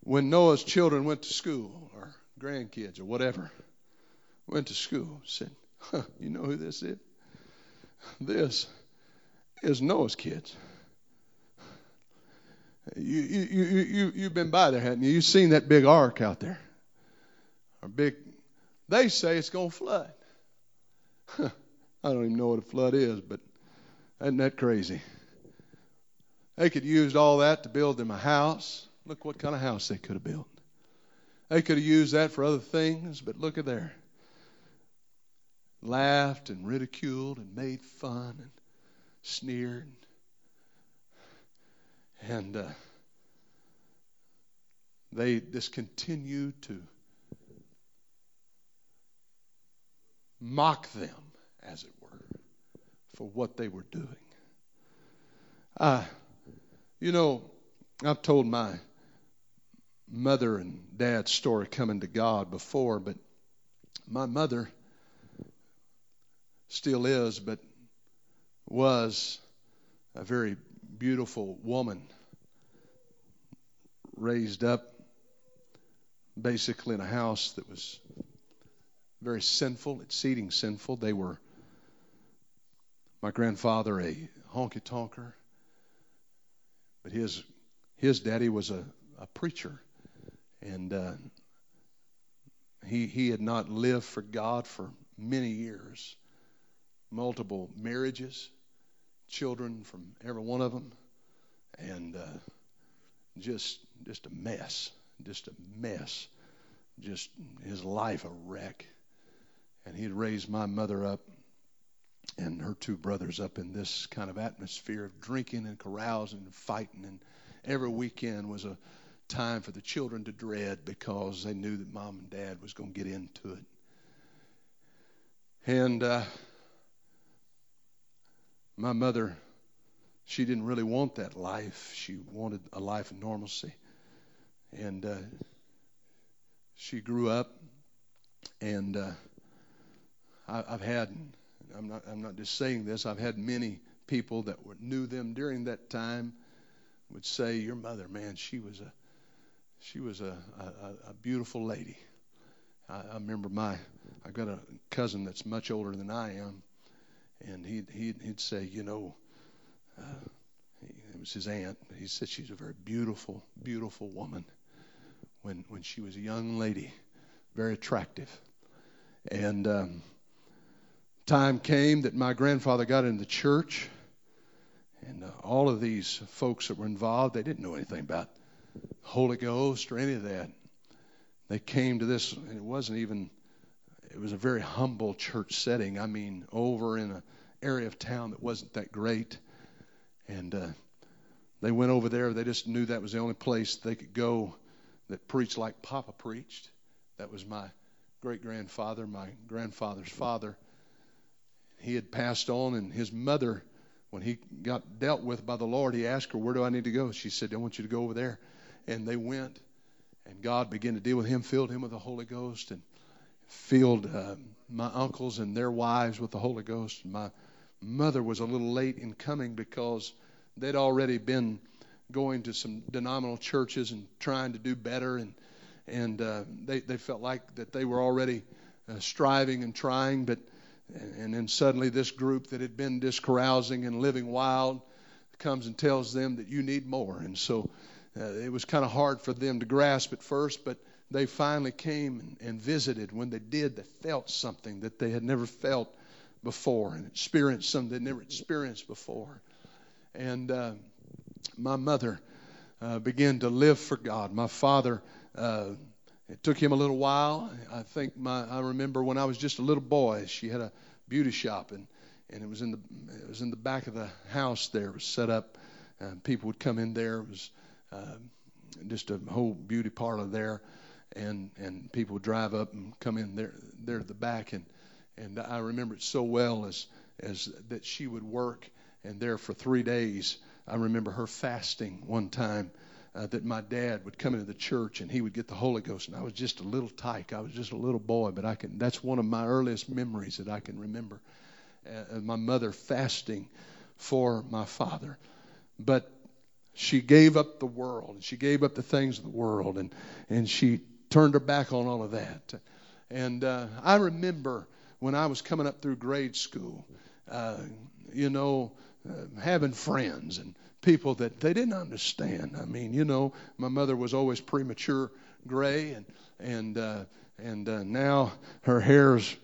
When Noah's children went to school, or grandkids, or whatever, went to school, said, huh, You know who this is? This is Noah's kids. You, you, you, you, you've been by there, haven't you? You've seen that big ark out there. Or big, they say it's going to flood. I don't even know what a flood is, but isn't that crazy? They could use all that to build them a house, Look what kind of house they could have built. They could have used that for other things, but look at there. Laughed and ridiculed and made fun and sneered. And uh, they just continued to mock them, as it were, for what they were doing. Uh, you know, I've told my mother and dad's story coming to God before, but my mother still is, but was a very beautiful woman, raised up basically in a house that was very sinful, exceeding sinful. They were, my grandfather, a honky tonker, but his his daddy was a, a preacher and uh, he, he had not lived for God for many years. Multiple marriages, children from every one of them, and uh, just just a mess, just a mess, just his life a wreck. And he'd raised my mother up and her two brothers up in this kind of atmosphere of drinking and carousing and fighting, and every weekend was a time for the children to dread because they knew that mom and dad was going to get into it. And uh, my mother, she didn't really want that life. She wanted a life of normalcy. And uh, she grew up, and uh, I, I've had I'm not, I'm not just saying this. I've had many people that were, knew them during that time would say, "Your mother, man, she was a, she was a, a, a beautiful lady." I, I remember my, I've got a cousin that's much older than I am, and he'd he'd, he'd say, you know, uh, it was his aunt. He said she's a very beautiful, beautiful woman. When when she was a young lady, very attractive, and um, time came that my grandfather got in the church, and uh, all of these folks that were involved, they didn't know anything about Holy Ghost or any of that. They came to this, and it wasn't even. It was a very humble church setting. I mean, over in an area of town that wasn't that great, and uh, they went over there. They just knew that was the only place they could go that preached like Papa preached. That was my great grandfather, my grandfather's father. He had passed on, and his mother, when he got dealt with by the Lord, he asked her, Where do I need to go? She said, I want you to go over there. And they went, and God began to deal with him, filled him with the Holy Ghost, and filled uh, my uncles and their wives with the Holy Ghost. My mother was a little late in coming because they'd already been going to some denominational churches and trying to do better, and and uh, they they felt like that they were already uh, striving and trying, but and then suddenly this group that had been just carousing and living wild comes and tells them that you need more, and so uh, it was kind of hard for them to grasp at first, but they finally came and, and visited. When they did, they felt something that they had never felt before and experienced something they'd never experienced before. And uh, my mother uh, began to live for God. My father, uh, it took him a little while. I think my I remember when I was just a little boy, she had a beauty shop and and it was in the it was in the back of the house there. It was set up. and people would come in there. It was uh, just a whole beauty parlor there, and and people drive up and come in there there at the back and and I remember it so well as as that she would work and there for three days. I remember her fasting one time. Uh, that my dad would come into the church and he would get the Holy Ghost, and I was just a little tyke. I was just a little boy, but I can. That's one of my earliest memories that I can remember. Uh, my mother fasting for my father, but she gave up the world and she gave up the things of the world and and she turned her back on all of that. And uh, I remember when I was coming up through grade school, uh, you know, uh, having friends and people that they didn't understand. I mean, you know, my mother was always premature gray, and and uh, and uh, now her hair's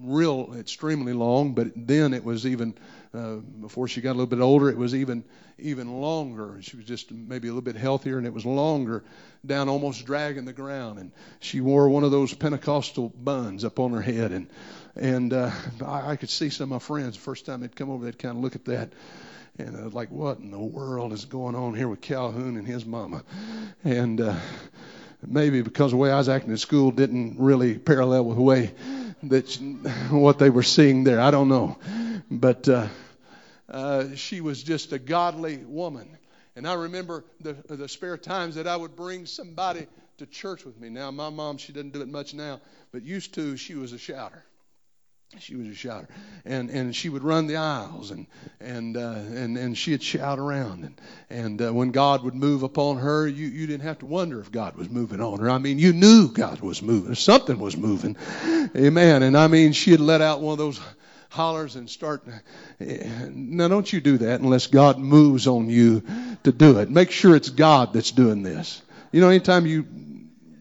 real extremely long, but then it was even uh, before she got a little bit older, it was even even longer. She was just maybe a little bit healthier, and it was longer, down almost dragging the ground. And she wore one of those Pentecostal buns up on her head, and and uh, I, I could see some of my friends the first time they'd come over, they'd kind of look at that. And I was like, what in the world is going on here with Calhoun and his mama? And uh, maybe because the way I was acting at school didn't really parallel with the way that what they were seeing there. I don't know, but uh, uh, she was just a godly woman. And I remember the, the spare times that I would bring somebody to church with me. Now, my mom, she doesn't do it much now, but used to, she was a shouter. She was a shouter, and and she would run the aisles, and and uh, and and she'd shout around, and and uh, when God would move upon her, you you didn't have to wonder if God was moving on her. I mean, you knew God was moving, something was moving, Amen. And I mean, she'd let out one of those hollers and start. Now, don't you do that unless God moves on you to do it. Make sure it's God that's doing this. You know, anytime you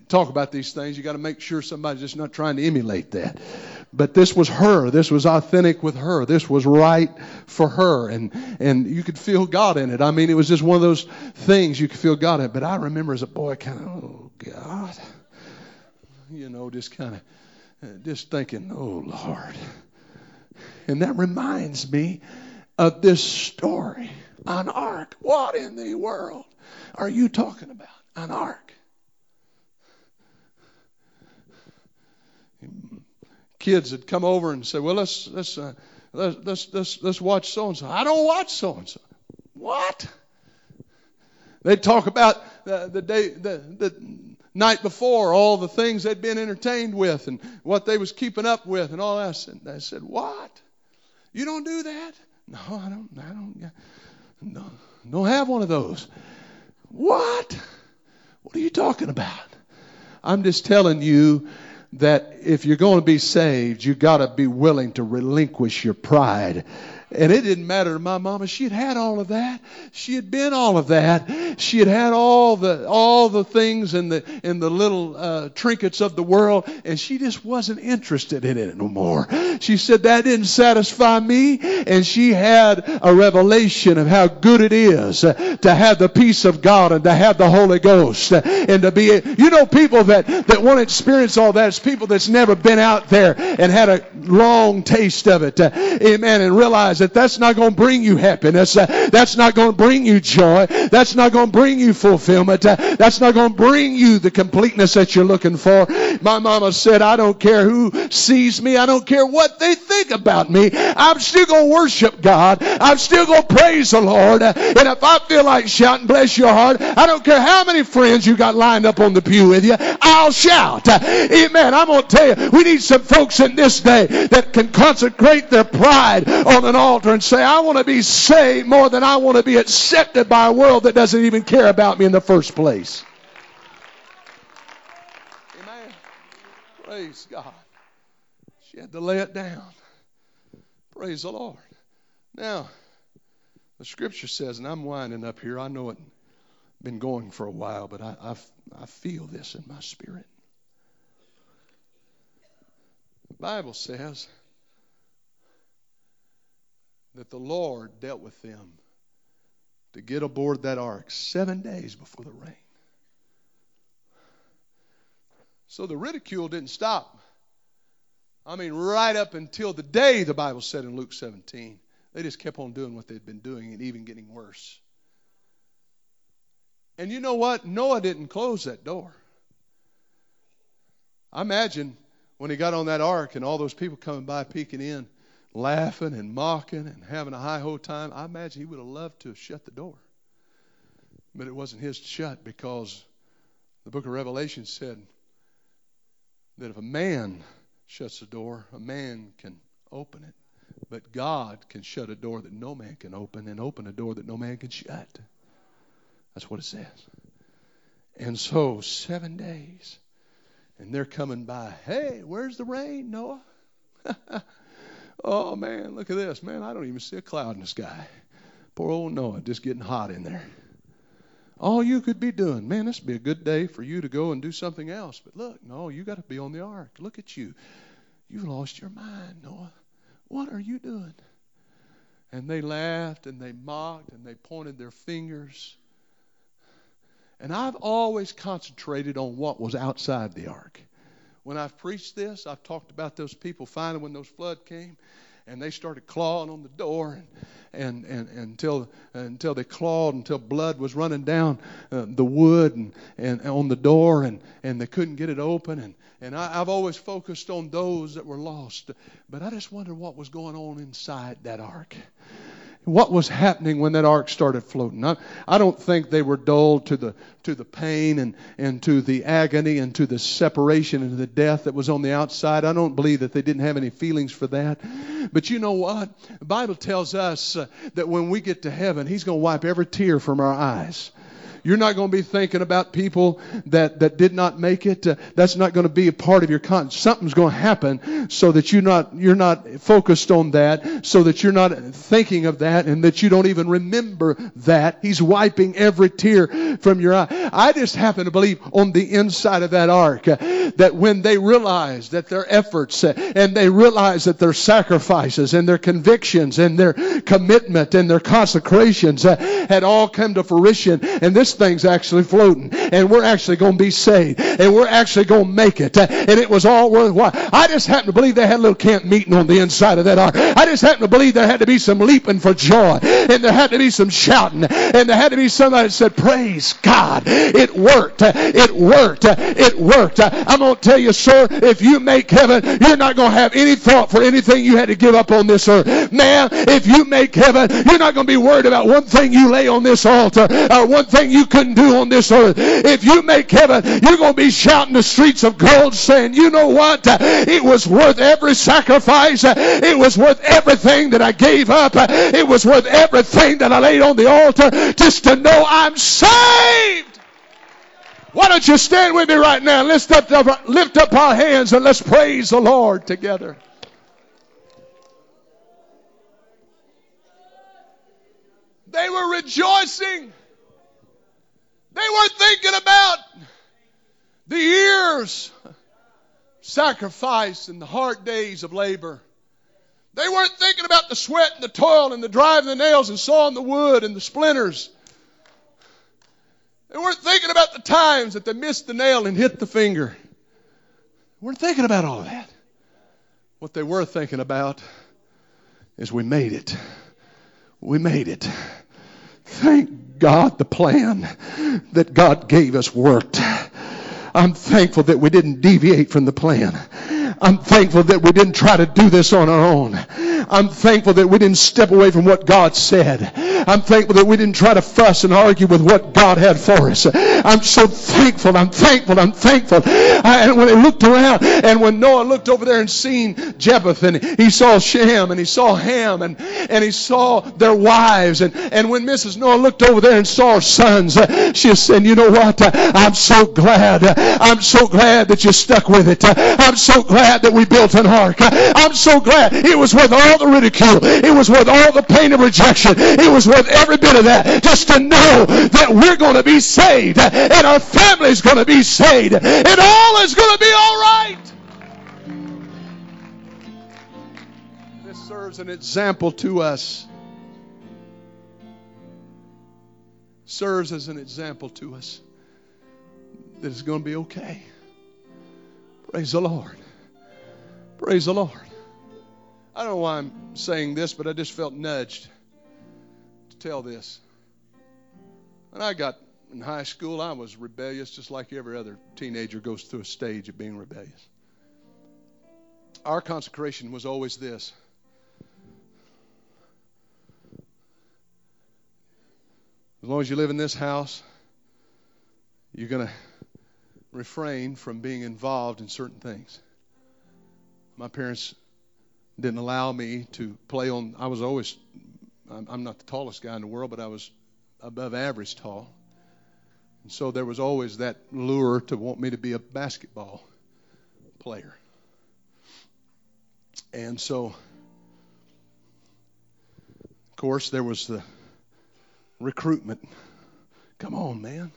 talk about these things, you got to make sure somebody's just not trying to emulate that. But this was her. This was authentic with her. This was right for her. And, and you could feel God in it. I mean, it was just one of those things you could feel God in. But I remember as a boy, kind of, oh, God. You know, just kind of, just thinking, oh, Lord. And that reminds me of this story an ark. What in the world are you talking about? An ark. Kids had come over and said, "Well, let's let's uh, let's, let's let's let's watch so and so." I don't watch so and so. What? They'd talk about the, the day the, the night before, all the things they'd been entertained with and what they was keeping up with and all that. And I said, What? You don't do that? No, I don't. I don't. No, don't have one of those. What? What are you talking about? I'm just telling you that if you're going to be saved, you got to be willing to relinquish your pride and it didn't matter to my mama. She had had all of that. She had been all of that. She had had all the all the things and the and the little uh, trinkets of the world, and she just wasn't interested in it no more. She said that didn't satisfy me, and she had a revelation of how good it is to have the peace of God and to have the Holy Ghost and to be. You know, people that that want to experience all that is people that's never been out there and had a long taste of it. Amen. And realize that that's not going to bring you happiness. Uh, that's not going to bring you joy. That's not going to bring you fulfillment. Uh, that's not going to bring you the completeness that you're looking for. My mama said, I don't care who sees me. I don't care what they think about me. I'm still going to worship God. I'm still going to praise the Lord. Uh, and if I feel like shouting, bless your heart, I don't care how many friends you got lined up on the pew with you, I'll shout. Amen. I'm going to tell we need some folks in this day that can consecrate their pride on an altar and say, I want to be saved more than I want to be accepted by a world that doesn't even care about me in the first place. Amen. Praise God. She had to lay it down. Praise the Lord. Now, the scripture says, and I'm winding up here. I know it's been going for a while, but I, I, I feel this in my spirit. The Bible says, that the Lord dealt with them to get aboard that ark seven days before the rain. So the ridicule didn't stop. I mean, right up until the day, the Bible said in Luke 17, they just kept on doing what they'd been doing and even getting worse. And you know what? Noah didn't close that door. I imagine when he got on that ark and all those people coming by peeking in, laughing and mocking and having a high ho time, I imagine he would have loved to have shut the door. But it wasn't his to shut because the book of Revelation said that if a man shuts the door, a man can open it. But God can shut a door that no man can open and open a door that no man can shut. That's what it says. And so, seven days. And they're coming by. Hey, where's the rain, Noah? Oh man, look at this. Man, I don't even see a cloud in the sky. Poor old Noah just getting hot in there. All you could be doing, man, this would be a good day for you to go and do something else. But look, no, you got to be on the ark. Look at you. You've lost your mind, Noah. What are you doing? And they laughed and they mocked and they pointed their fingers. And I've always concentrated on what was outside the ark. When I've preached this, I've talked about those people finally when those flood came and they started clawing on the door and, and, and, and until until they clawed until blood was running down uh, the wood and, and on the door and, and they couldn't get it open and, and I, I've always focused on those that were lost but I just wondered what was going on inside that ark what was happening when that ark started floating. I, I don't think they were dull to the to the pain and, and to the agony and to the separation and to the death that was on the outside. I don't believe that they didn't have any feelings for that. But you know what? The Bible tells us uh, that when we get to heaven, He's going to wipe every tear from our eyes. You're not going to be thinking about people that, that did not make it. Uh, that's not going to be a part of your conscience. Something's going to happen so that you're not, you're not focused on that, so that you're not thinking of that, and that you don't even remember that. He's wiping every tear from your eye. I just happen to believe on the inside of that ark uh, that when they realized that their efforts uh, and they realized that their sacrifices and their convictions and their commitment and their consecrations uh, had all come to fruition, and this thing's actually floating. And we're actually going to be saved. And we're actually going to make it. And it was all worthwhile. I just happen to believe they had a little camp meeting on the inside of that ark. I just happen to believe there had to be some leaping for joy. And there had to be some shouting. And there had to be somebody that said, Praise God. It worked. It worked. It worked. I'm going to tell you, sir, if you make heaven, you're not going to have any thought for anything you had to give up on this earth. Man, if you make heaven, you're not going to be worried about one thing you lay on this altar or one thing you couldn't do on this earth. If you make heaven, you're going to be shouting the streets of gold saying, you know what? It was worth every sacrifice. It was worth everything that I gave up. It was worth everything that I laid on the altar just to know I'm saved. Why don't you stand with me right now? Let's lift up, lift up our hands and let's praise the Lord together. They were rejoicing. They weren't thinking about the years sacrifice and the hard days of labor. They weren't thinking about the sweat and the toil and the driving the nails and sawing the wood and the splinters. They weren't thinking about the times that they missed the nail and hit the finger. They weren't thinking about all that. What they were thinking about is we made it. We made it. Thank God the plan that God gave us worked. I'm thankful that we didn't deviate from the plan. I'm thankful that we didn't try to do this on our own. I'm thankful that we didn't step away from what God said. I'm thankful that we didn't try to fuss and argue with what God had for us. I'm so thankful. I'm thankful. I'm thankful. And when I looked around and when Noah looked over there and seen Japheth and he saw Shem and he saw Ham and, and he saw their wives and, and when Mrs. Noah looked over there and saw her sons, uh, she said, you know what? Uh, I'm so glad. Uh, I'm so glad that you stuck with it. I'm so glad that we built an ark. I'm so glad it was worth all the ridicule. It was worth all the pain of rejection. It was worth every bit of that just to know that we're going to be saved and our family's going to be saved and all is going to be all right. This serves an example to us. Serves as an example to us that it's going to be okay. Praise the Lord. Praise the Lord. I don't know why I'm saying this, but I just felt nudged to tell this. And I got in high school, I was rebellious, just like every other teenager goes through a stage of being rebellious. Our consecration was always this as long as you live in this house, you're going to refrain from being involved in certain things. My parents didn't allow me to play on. I was always, I'm not the tallest guy in the world, but I was above average tall. And so there was always that lure to want me to be a basketball player. And so, of course, there was the recruitment. Come on, man.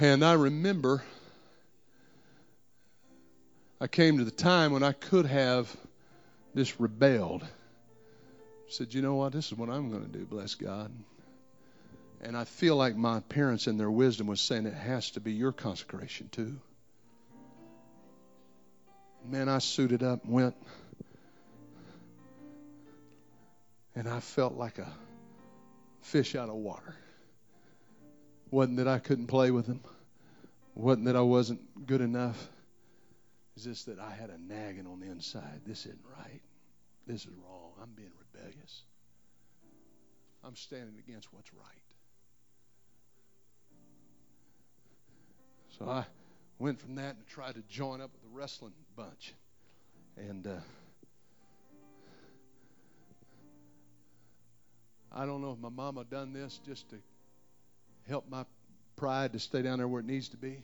And I remember I came to the time when I could have just rebelled. Said, you know what? This is what I'm going to do, bless God. And I feel like my parents, in their wisdom, was saying it has to be your consecration too. Man, I suited up, and went, and I felt like a fish out of water. Wasn't that I couldn't play with them. Wasn't that I wasn't good enough. It's just that I had a nagging on the inside. This isn't right. This is wrong. I'm being rebellious. I'm standing against what's right. So I went from that and tried to join up with the wrestling bunch. And uh, I don't know if my mama done this just to help my pride to stay down there where it needs to be.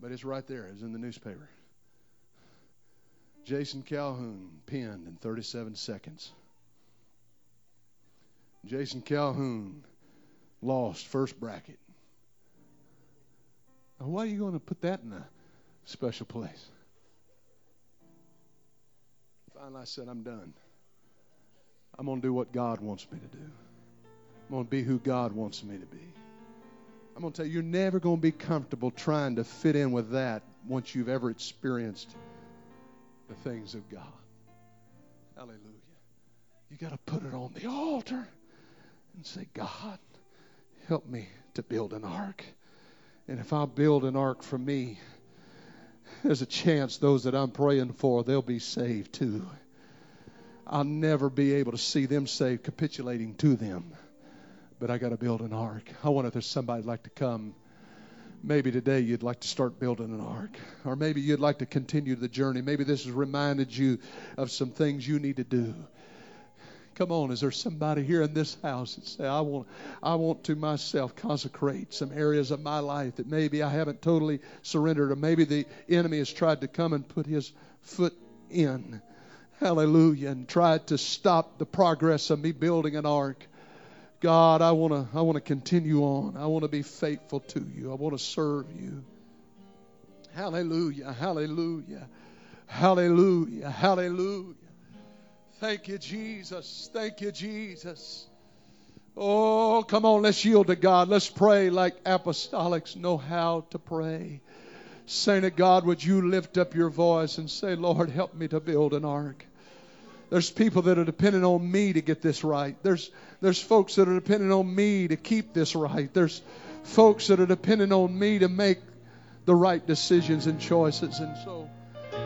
But it's right there. It's in the newspaper. Jason Calhoun pinned in 37 seconds. Jason Calhoun lost first bracket. Why are you going to put that in a special place? Finally, I said, I'm done. I'm going to do what God wants me to do. I'm going to be who God wants me to be. I'm going to tell you, you're never going to be comfortable trying to fit in with that once you've ever experienced the things of God. Hallelujah. You got to put it on the altar and say, God, help me to build an ark. And if I build an ark for me, there's a chance those that I'm praying for, they'll be saved too. I'll never be able to see them saved capitulating to them but I got to build an ark. I wonder if there's somebody like to come. Maybe today you'd like to start building an ark, or maybe you'd like to continue the journey. Maybe this has reminded you of some things you need to do. Come on, is there somebody here in this house that say, I want, I want to myself consecrate some areas of my life that maybe I haven't totally surrendered, or maybe the enemy has tried to come and put his foot in. Hallelujah. And tried to stop the progress of me building an ark. God, I want to I want to continue on. I want to be faithful to you. I want to serve you. Hallelujah. Hallelujah. Hallelujah. Hallelujah. Thank you, Jesus. Thank you, Jesus. Oh, come on, let's yield to God. Let's pray like apostolics know how to pray. Saying to God, would you lift up your voice and say, Lord, help me to build an ark. There's people that are depending on me to get this right. There's there's folks that are depending on me to keep this right. There's folks that are depending on me to make the right decisions and choices. And so,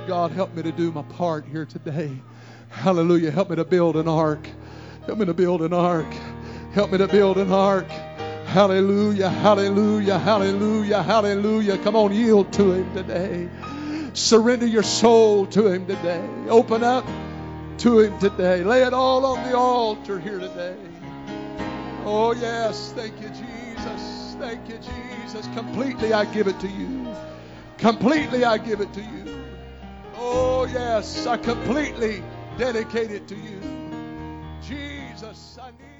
God, help me to do my part here today. Hallelujah. Help me to build an ark. Help me to build an ark. Help me to build an ark. Hallelujah, hallelujah, hallelujah, hallelujah. Come on, yield to Him today. Surrender your soul to Him today. Open up to Him today. Lay it all on the altar here today. Oh, yes. Thank you, Jesus. Thank you, Jesus. Completely I give it to you. Completely I give it to you. Oh, yes. I completely dedicate it to you. Jesus, I need.